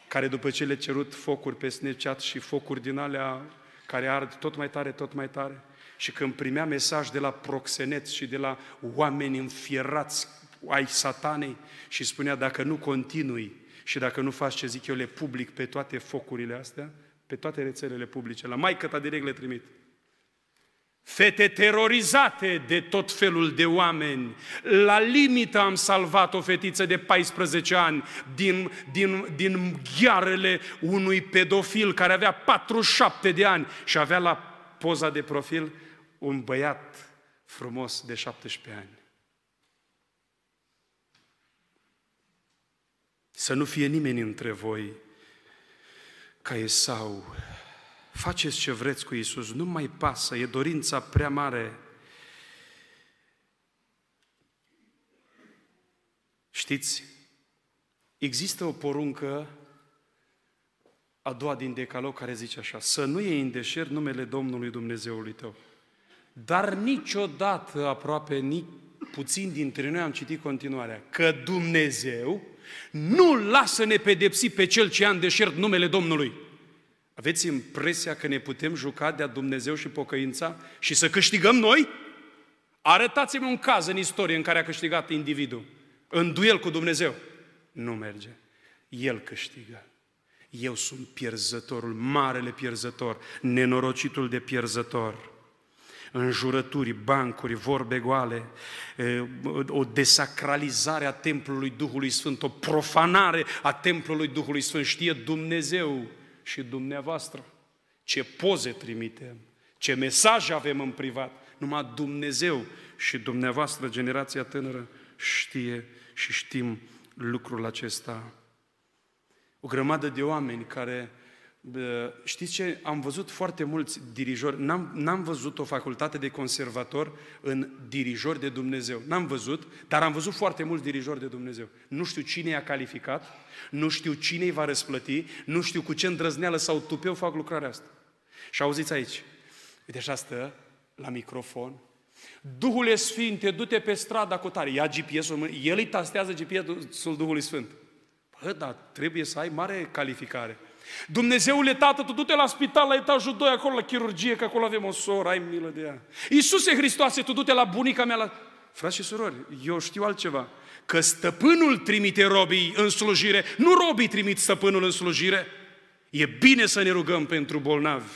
care după ce le cerut focuri pe Snapchat și focuri din alea care ard tot mai tare, tot mai tare, și când primea mesaj de la proxeneți și de la oameni înfierați ai satanei și spunea, dacă nu continui și dacă nu faci ce zic eu, le public pe toate focurile astea, pe toate rețelele publice, la mai ta direct le trimit. Fete terorizate de tot felul de oameni. La limită am salvat o fetiță de 14 ani din, din, din ghearele unui pedofil care avea 47 de ani și avea la poza de profil un băiat frumos de 17 ani. Să nu fie nimeni între voi ca Esau. Faceți ce vreți cu Isus, nu mai pasă, e dorința prea mare. Știți, există o poruncă a doua din Decalog care zice așa, să nu iei în deșert numele Domnului Dumnezeului tău. Dar niciodată, aproape nici puțin dintre noi am citit continuarea, că Dumnezeu nu lasă nepedepsi pe cel ce ia în deșert numele Domnului. Aveți impresia că ne putem juca de-a Dumnezeu și pocăința și să câștigăm noi? Arătați-mi un caz în istorie în care a câștigat individul în duel cu Dumnezeu. Nu merge. El câștigă. Eu sunt pierzătorul, marele pierzător, nenorocitul de pierzător înjurături, bancuri, vorbe goale, o desacralizare a templului Duhului Sfânt, o profanare a templului Duhului Sfânt. Știe Dumnezeu și dumneavoastră ce poze trimitem, ce mesaje avem în privat. Numai Dumnezeu și dumneavoastră, generația tânără, știe și știm lucrul acesta. O grămadă de oameni care Știți ce? Am văzut foarte mulți dirijori, n-am, n-am văzut o facultate de conservator în dirijori de Dumnezeu. N-am văzut, dar am văzut foarte mulți dirijori de Dumnezeu. Nu știu cine i-a calificat, nu știu cine îi va răsplăti, nu știu cu ce îndrăzneală sau tupeu fac lucrarea asta. Și auziți aici, uite așa stă la microfon, Duhul Sfinte, du-te pe strada cu tare, ia GPS-ul, el îi tastează GPS-ul Duhului Sfânt. Bă, dar trebuie să ai mare calificare. Dumnezeule Tată, tu du-te la spital la etajul 2 acolo la chirurgie, că acolo avem o soră, ai milă de ea. Iisuse Hristoase, tu du-te la bunica mea la... Frați și surori, eu știu altceva. Că stăpânul trimite robii în slujire, nu robii trimit stăpânul în slujire. E bine să ne rugăm pentru bolnavi,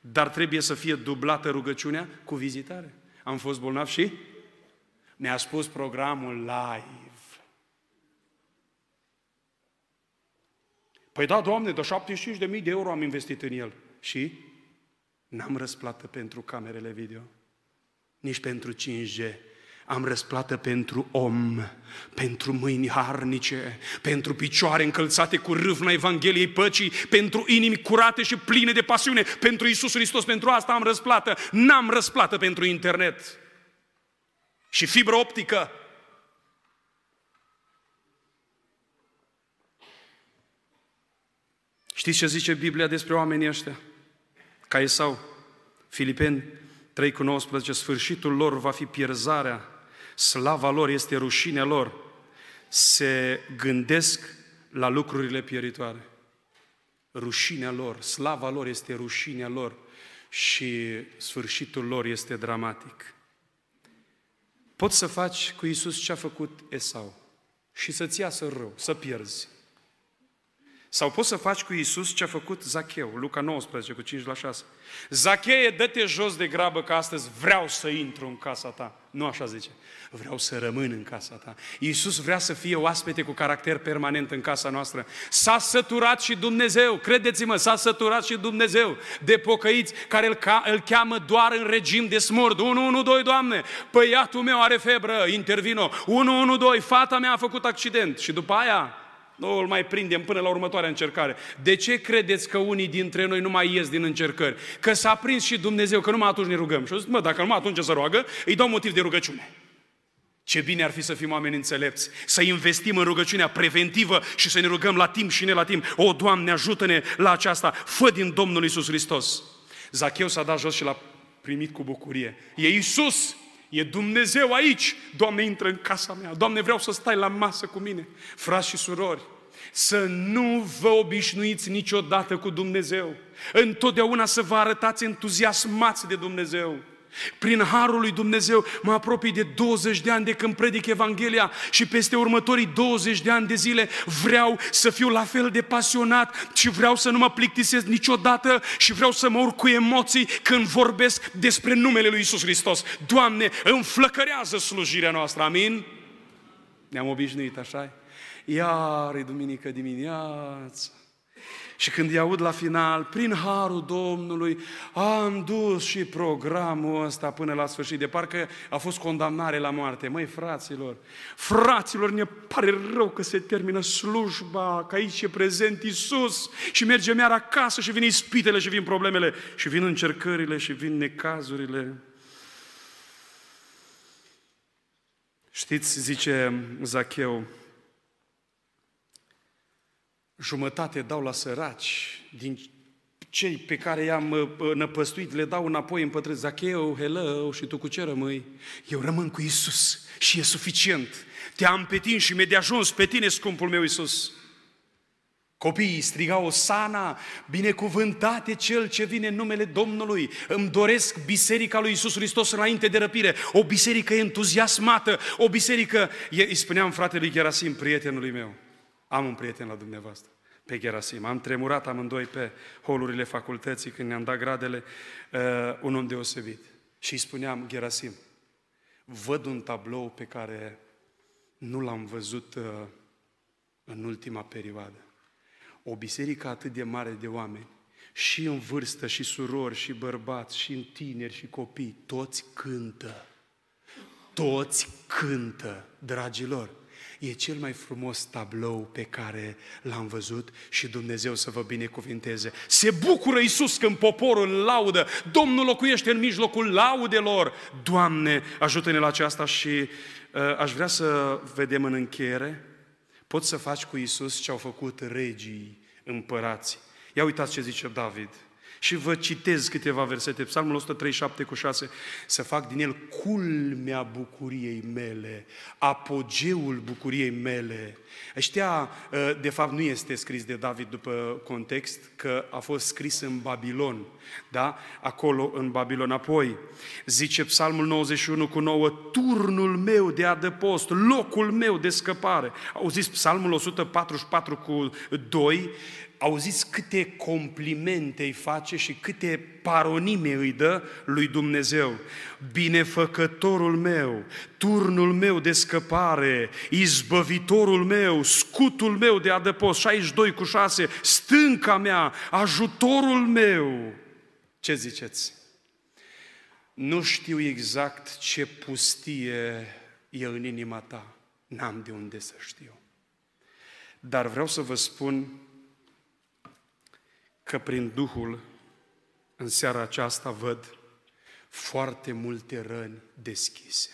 dar trebuie să fie dublată rugăciunea cu vizitare. Am fost bolnav și ne-a spus programul live. Păi da, Doamne, de 75.000 de euro am investit în el. Și n-am răsplată pentru camerele video, nici pentru 5G. Am răsplată pentru om, pentru mâini harnice, pentru picioare încălțate cu râvna Evangheliei păcii, pentru inimi curate și pline de pasiune, pentru Isus Hristos, pentru asta am răsplată. N-am răsplată pentru internet și fibră optică Știți ce zice Biblia despre oamenii ăștia? ca Esau. Filipeni 3 cu 19, sfârșitul lor va fi pierzarea, slava lor este rușinea lor. Se gândesc la lucrurile pieritoare. Rușinea lor, slava lor este rușinea lor și sfârșitul lor este dramatic. Poți să faci cu Isus ce a făcut Esau și să-ți iasă rău, să pierzi. Sau poți să faci cu Isus ce a făcut Zacheu, Luca 19, cu 5 la 6. Zacheie, dă-te jos de grabă că astăzi vreau să intru în casa ta. Nu așa zice. Vreau să rămân în casa ta. Iisus vrea să fie oaspete cu caracter permanent în casa noastră. S-a săturat și Dumnezeu, credeți-mă, s-a săturat și Dumnezeu de pocăiți care îl, ca, îl cheamă doar în regim de smurd. 112, Doamne, băiatul meu are febră, intervino. 112, fata mea a făcut accident. Și după aia, nu îl mai prindem până la următoarea încercare. De ce credeți că unii dintre noi nu mai ies din încercări? Că s-a prins și Dumnezeu, că numai atunci ne rugăm. Și au zis, mă, dacă numai atunci se roagă, îi dau motiv de rugăciune. Ce bine ar fi să fim oameni înțelepți, să investim în rugăciunea preventivă și să ne rugăm la timp și ne la timp. O, Doamne, ajută-ne la aceasta, fă din Domnul Isus Hristos. Zacheu s-a dat jos și l-a primit cu bucurie. E Isus, e Dumnezeu aici. Doamne, intră în casa mea. Doamne, vreau să stai la masă cu mine. Frați și surori, să nu vă obișnuiți niciodată cu Dumnezeu. Întotdeauna să vă arătați entuziasmați de Dumnezeu. Prin Harul lui Dumnezeu mă apropii de 20 de ani de când predic Evanghelia și peste următorii 20 de ani de zile vreau să fiu la fel de pasionat și vreau să nu mă plictisesc niciodată și vreau să mă urc cu emoții când vorbesc despre numele lui Isus Hristos. Doamne, înflăcărează slujirea noastră, amin? Ne-am obișnuit, așa Iar e duminică dimineață. Și când îi aud la final, prin harul Domnului, am dus și programul ăsta până la sfârșit. De parcă a fost condamnare la moarte. Măi, fraților, fraților, ne pare rău că se termină slujba, că aici e prezent Isus și mergem iar acasă și vin ispitele și vin problemele și vin încercările și vin necazurile. Știți, zice Zacheu, jumătate dau la săraci, din cei pe care i-am uh, uh, năpăstuit le dau înapoi în pătrât. Zacheu, hello, și tu cu ce rămâi? Eu rămân cu Isus și e suficient. Te-am pe tine și mi-e de ajuns pe tine, scumpul meu Isus. Copiii strigau Osana, binecuvântate cel ce vine în numele Domnului. Îmi doresc biserica lui Isus Hristos înainte de răpire. O biserică entuziasmată, o biserică... Îi spuneam fratelui Gerasim, prietenului meu, am un prieten la dumneavoastră, pe Gerasim. Am tremurat amândoi pe holurile facultății când ne-am dat gradele, uh, un om deosebit. Și îi spuneam, Gerasim, văd un tablou pe care nu l-am văzut uh, în ultima perioadă. O biserică atât de mare de oameni, și în vârstă, și surori, și bărbați, și în tineri, și copii, toți cântă. Toți cântă, dragilor. E cel mai frumos tablou pe care l-am văzut și Dumnezeu să vă binecuvinteze. Se bucură Iisus când poporul laudă. Domnul locuiește în mijlocul laudelor. Doamne, ajută-ne la aceasta și uh, aș vrea să vedem în încheiere. Poți să faci cu Iisus ce au făcut regii, împărații. Ia uitați ce zice David. Și vă citez câteva versete, Psalmul 137 cu 6, să fac din el culmea bucuriei mele, apogeul bucuriei mele. Ăștia, ă, de fapt, nu este scris de David după context, că a fost scris în Babilon, da? Acolo în Babilon. Apoi, zice Psalmul 91 cu 9, turnul meu de adăpost, locul meu de scăpare. Auziți Psalmul 144 cu 2, auziți câte complimente îi face și câte paronime îi dă lui Dumnezeu. Binefăcătorul meu, turnul meu de scăpare, izbăvitorul meu, scutul meu de adăpost, 62 cu 6, stânca mea, ajutorul meu. Ce ziceți? Nu știu exact ce pustie e în inima ta. N-am de unde să știu. Dar vreau să vă spun că prin Duhul în seara aceasta văd foarte multe răni deschise.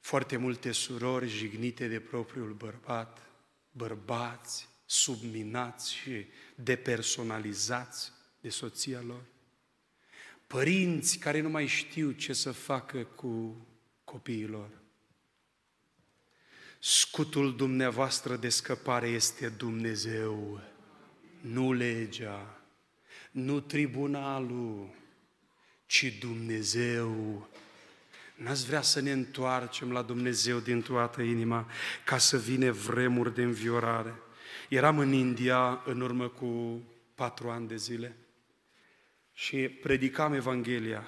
Foarte multe surori jignite de propriul bărbat, bărbați, subminați și depersonalizați de soția lor. Părinți care nu mai știu ce să facă cu copiilor. Scutul dumneavoastră de scăpare este Dumnezeu, nu legea, nu tribunalul, ci Dumnezeu. N-ați vrea să ne întoarcem la Dumnezeu din toată inima ca să vină vremuri de înviorare. Eram în India în urmă cu patru ani de zile și predicam Evanghelia.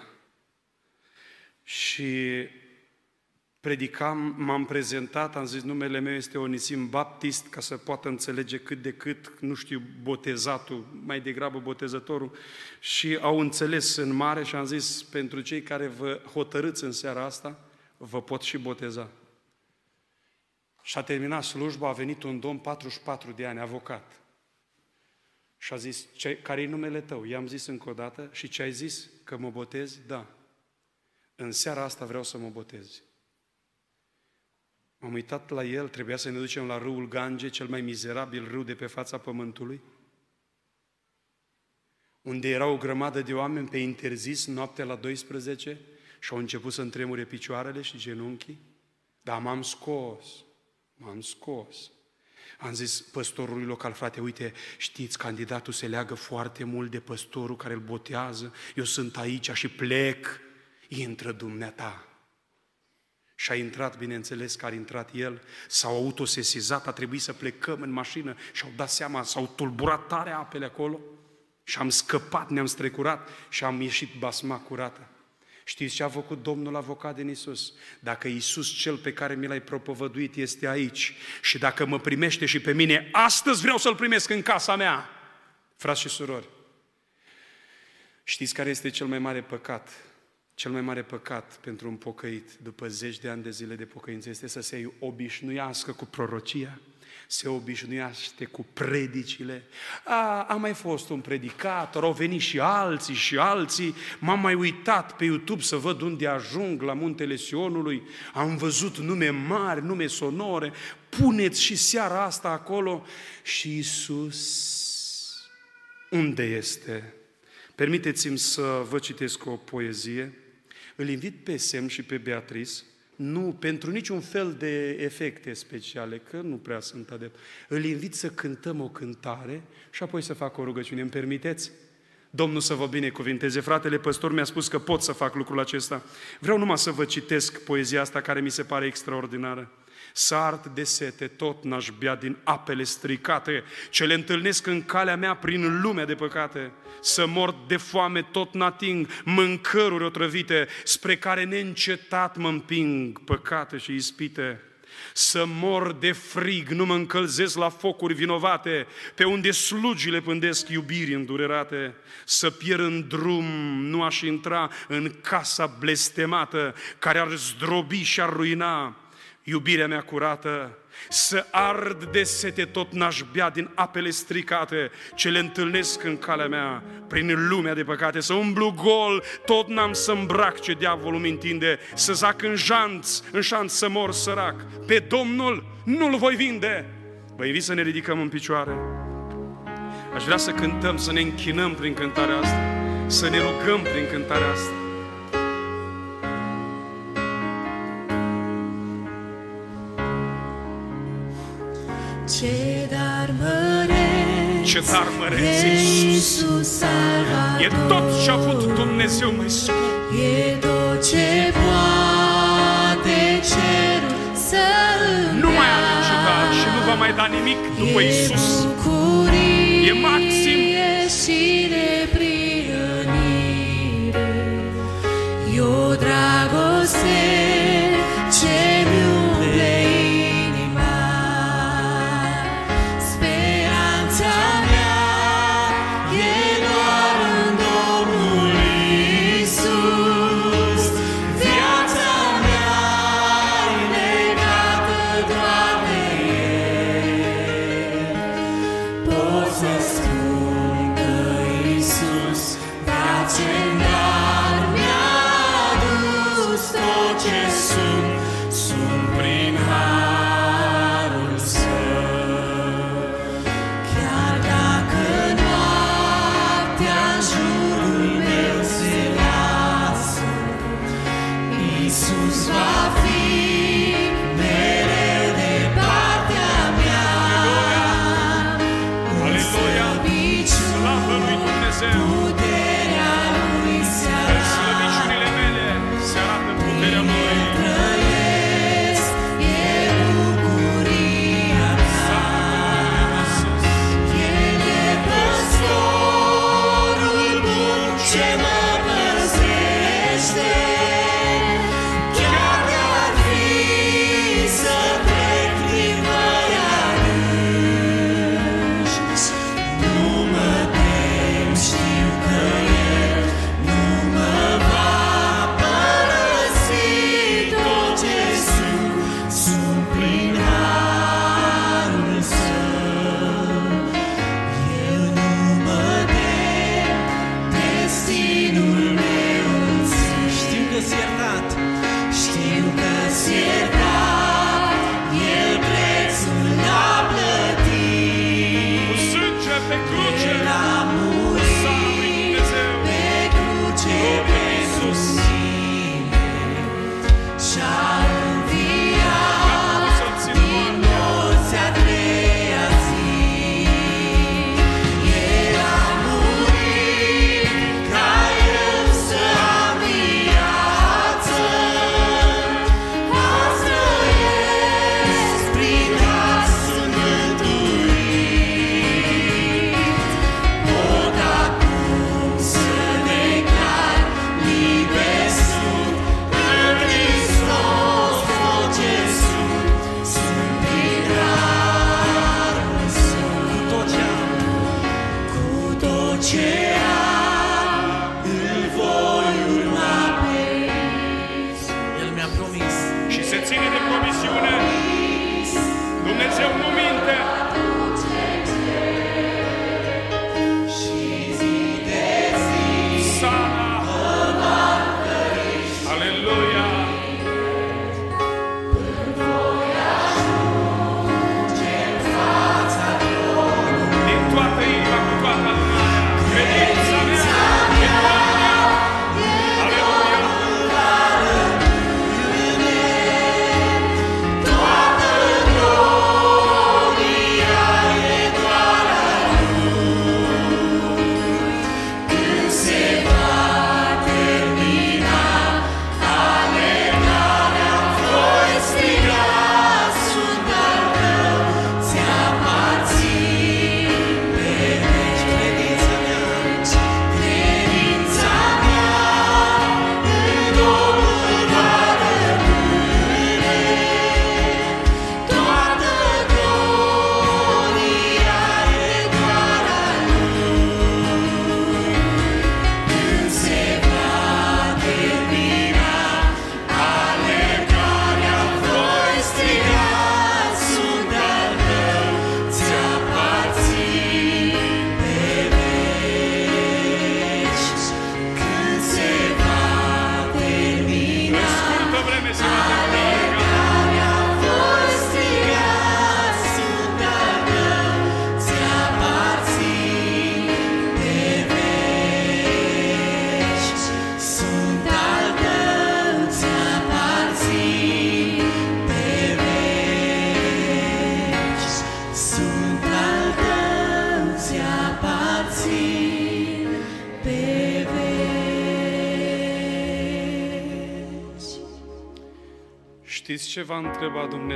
Și predicam, m-am prezentat, am zis numele meu este Onisim Baptist, ca să poată înțelege cât de cât, nu știu, botezatul, mai degrabă botezătorul, și au înțeles în mare și am zis, pentru cei care vă hotărâți în seara asta, vă pot și boteza. Și a terminat slujba, a venit un domn 44 de ani, avocat. Și a zis, care e numele tău? I-am zis încă o dată și ce ai zis? Că mă botezi? Da. În seara asta vreau să mă botezi. M-am uitat la el, trebuia să ne ducem la râul Gange, cel mai mizerabil râu de pe fața pământului, unde era o grămadă de oameni pe interzis noaptea la 12 și au început să întremure picioarele și genunchii, dar m-am scos, m-am scos. Am zis păstorului local, frate, uite, știți, candidatul se leagă foarte mult de păstorul care îl botează, eu sunt aici și plec, intră dumneata. Și a intrat, bineînțeles, că a intrat el, s-au autosesizat, a trebuit să plecăm în mașină și au dat seama, s-au tulburat tare apele acolo și am scăpat, ne-am strecurat și am ieșit basma curată. Știți ce a făcut Domnul avocat din Isus? Dacă Isus cel pe care mi l-ai propovăduit este aici și dacă mă primește și pe mine, astăzi vreau să-L primesc în casa mea. Frați și surori, știți care este cel mai mare păcat? Cel mai mare păcat pentru un pocăit după zeci de ani de zile de pocăință este să se obișnuiască cu prorocia, se obișnuiește cu predicile. A, a mai fost un predicator, au venit și alții și alții, m-am mai uitat pe YouTube să văd unde ajung la muntele Sionului, am văzut nume mari, nume sonore, puneți și seara asta acolo și Isus unde este? Permiteți-mi să vă citesc o poezie. Îl invit pe Sem și pe Beatrice nu pentru niciun fel de efecte speciale, că nu prea sunt adept. Îl invit să cântăm o cântare și apoi să fac o rugăciune. Îmi permiteți? Domnul să vă binecuvinteze. Fratele păstor mi-a spus că pot să fac lucrul acesta. Vreau numai să vă citesc poezia asta care mi se pare extraordinară. Sart de sete, tot n-aș bea din apele stricate, ce le întâlnesc în calea mea prin lumea de păcate. Să mor de foame, tot n-ating mâncăruri otrăvite, spre care neîncetat mă împing păcate și ispite. Să mor de frig, nu mă încălzesc la focuri vinovate, pe unde slugile pândesc iubiri îndurerate. Să pierd în drum, nu aș intra în casa blestemată, care ar zdrobi și ar ruina iubirea mea curată, să ard de sete tot n-aș bea din apele stricate ce le întâlnesc în calea mea prin lumea de păcate, să umblu gol, tot n-am să îmbrac ce diavolul mi întinde, să zac în janț, în șanț să mor sărac, pe Domnul nu-l voi vinde. Vă invit să ne ridicăm în picioare. Aș vrea să cântăm, să ne închinăm prin cântarea asta, să ne rugăm prin cântarea asta. Ce dar măreț, Ce dar măreț e Iisus Salvator, E tot ce a avut Dumnezeu mai scump. E tot ce poate cerul să îmi Nu mai are dea. ceva și nu va mai da nimic după E Isus. bucurie E maxim. și neprihănire. E o dragoste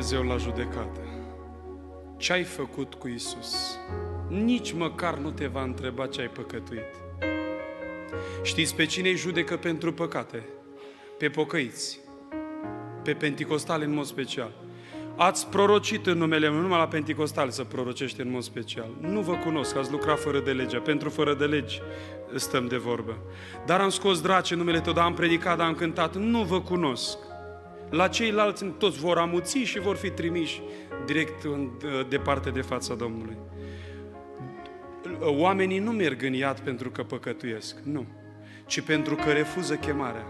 Dumnezeu la judecată? Ce ai făcut cu Isus? Nici măcar nu te va întreba ce ai păcătuit. Știți pe cine îi judecă pentru păcate? Pe pocăiți. Pe penticostale în mod special. Ați prorocit în numele meu, numai la penticostal să prorocește în mod special. Nu vă cunosc, ați lucrat fără de legea. Pentru fără de legi stăm de vorbă. Dar am scos draci în numele tău, dar am predicat, dar am cântat. Nu vă cunosc. La ceilalți toți vor amuți și vor fi trimiși direct în, departe de fața Domnului. Oamenii nu merg în iad pentru că păcătuiesc, nu, ci pentru că refuză chemarea.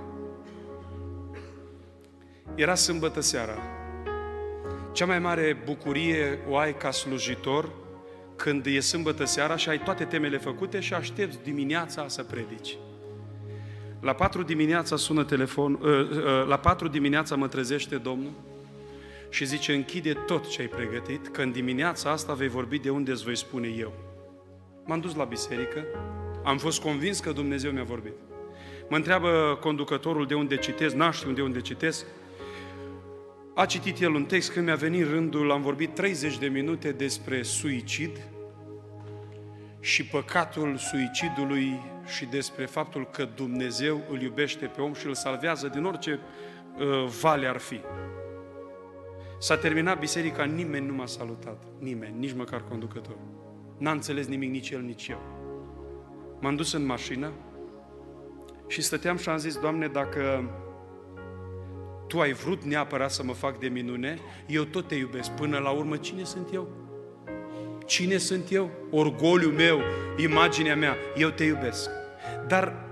Era sâmbătă seara. Cea mai mare bucurie o ai ca slujitor când e sâmbătă seara și ai toate temele făcute și aștepți dimineața să predici. La patru dimineața sună telefon, uh, uh, la patru dimineața mă trezește Domnul și zice, închide tot ce ai pregătit, că în dimineața asta vei vorbi de unde îți voi spune eu. M-am dus la biserică, am fost convins că Dumnezeu mi-a vorbit. Mă întreabă conducătorul de unde citesc, n știu de unde citesc. A citit el un text, când mi-a venit rândul, am vorbit 30 de minute despre suicid și păcatul suicidului și despre faptul că Dumnezeu îl iubește pe om și îl salvează din orice uh, vale ar fi. S-a terminat biserica, nimeni nu m-a salutat. Nimeni, nici măcar conducător. N-a înțeles nimic nici el, nici eu. M-am dus în mașină și stăteam și am zis, Doamne, dacă Tu ai vrut neapărat să mă fac de minune, eu tot te iubesc. Până la urmă, cine sunt eu? Cine sunt eu? Orgoliul meu, imaginea mea, eu te iubesc. Dar,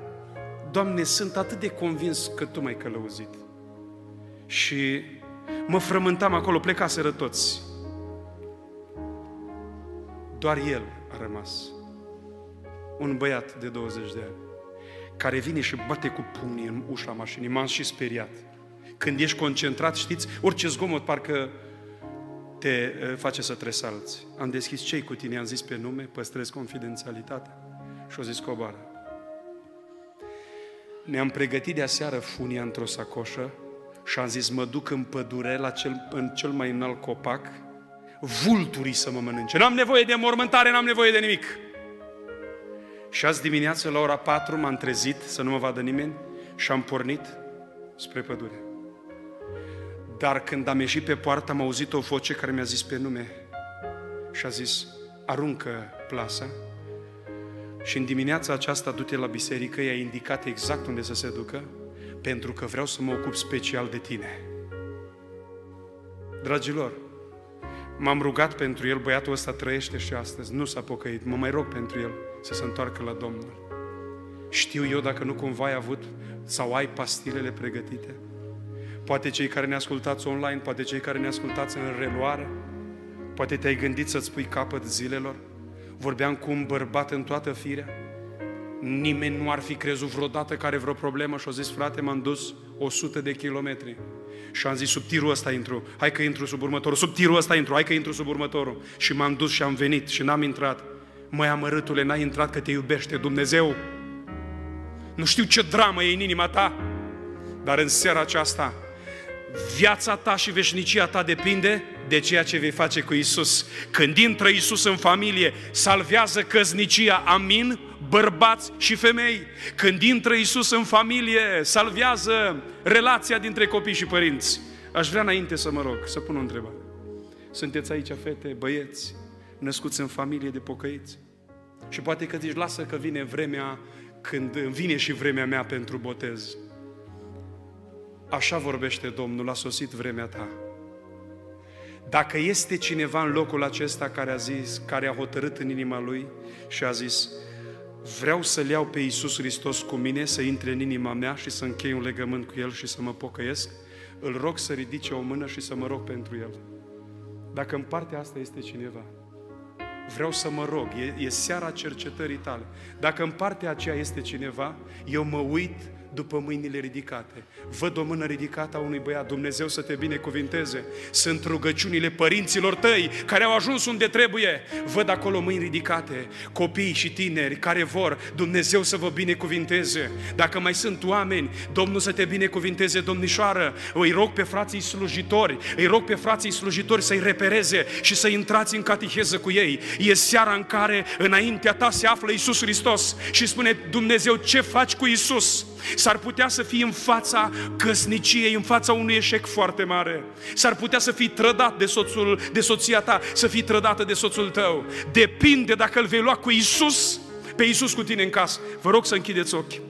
Doamne, sunt atât de convins că Tu m-ai călăuzit. Și mă frământam acolo, plecaseră toți. Doar el a rămas. Un băiat de 20 de ani, care vine și bate cu pumnii în ușa mașinii. M-am și speriat. Când ești concentrat, știți, orice zgomot parcă te eh, face să tresalți. Am deschis cei cu tine, am zis pe nume, păstrez confidențialitatea. Și au zis coboară. Ne-am pregătit de aseară funia într-o sacoșă și am zis, mă duc în pădure, la cel, în cel mai înalt copac, vulturii să mă mănânce. N-am nevoie de mormântare, n-am nevoie de nimic. Și azi dimineață, la ora 4, m-am trezit să nu mă vadă nimeni și am pornit spre pădure. Dar când am ieșit pe poartă, am auzit o voce care mi-a zis pe nume și a zis, aruncă plasa și în dimineața aceasta du-te la biserică, i-a indicat exact unde să se ducă, pentru că vreau să mă ocup special de tine. Dragilor, m-am rugat pentru el, băiatul ăsta trăiește și astăzi, nu s-a pocăit, mă mai rog pentru el să se întoarcă la Domnul. Știu eu dacă nu cumva ai avut sau ai pastilele pregătite? Poate cei care ne ascultați online, poate cei care ne ascultați în reluare, poate te-ai gândit să-ți pui capăt zilelor. Vorbeam cu un bărbat în toată firea. Nimeni nu ar fi crezut vreodată că are vreo problemă și a zis, frate, m-am dus 100 de kilometri. Și am zis, sub tirul ăsta intru, hai că intru sub următorul, sub tirul ăsta intru, hai că intru sub următorul. Și m-am dus și am venit și n-am intrat. Măi, amărâtule, n-ai intrat că te iubește Dumnezeu. Nu știu ce dramă e în inima ta, dar în seara aceasta Viața ta și veșnicia ta depinde de ceea ce vei face cu Isus. Când intră Isus în familie, salvează căznicia, amin, bărbați și femei. Când intră Isus în familie, salvează relația dintre copii și părinți. Aș vrea înainte să mă rog, să pun o întrebare. Sunteți aici fete, băieți, născuți în familie de pocăiți? Și poate că zici, lasă că vine vremea când vine și vremea mea pentru botez. Așa vorbește Domnul, a sosit vremea ta. Dacă este cineva în locul acesta care a zis, care a hotărât în inima lui și a zis, vreau să-L iau pe Iisus Hristos cu mine, să intre în inima mea și să închei un legământ cu El și să mă pocăiesc, îl rog să ridice o mână și să mă rog pentru El. Dacă în partea asta este cineva, vreau să mă rog, e, e seara cercetării tale. Dacă în partea aceea este cineva, eu mă uit după mâinile ridicate. Văd o mână ridicată a unui băiat, Dumnezeu să te binecuvinteze. Sunt rugăciunile părinților tăi care au ajuns unde trebuie. Văd acolo mâini ridicate, copii și tineri care vor Dumnezeu să vă binecuvinteze. Dacă mai sunt oameni, Domnul să te binecuvinteze, domnișoară. Îi rog pe frații slujitori, îi rog pe frații slujitori să-i repereze și să intrați în catiheză cu ei. E seara în care înaintea ta se află Isus Hristos și spune Dumnezeu ce faci cu Isus? S-ar putea să fii în fața căsniciei, în fața unui eșec foarte mare. S-ar putea să fii trădat de soțul, de soția ta, să fii trădată de soțul tău. Depinde dacă îl vei lua cu Isus, pe Isus cu tine în casă. Vă rog să închideți ochii.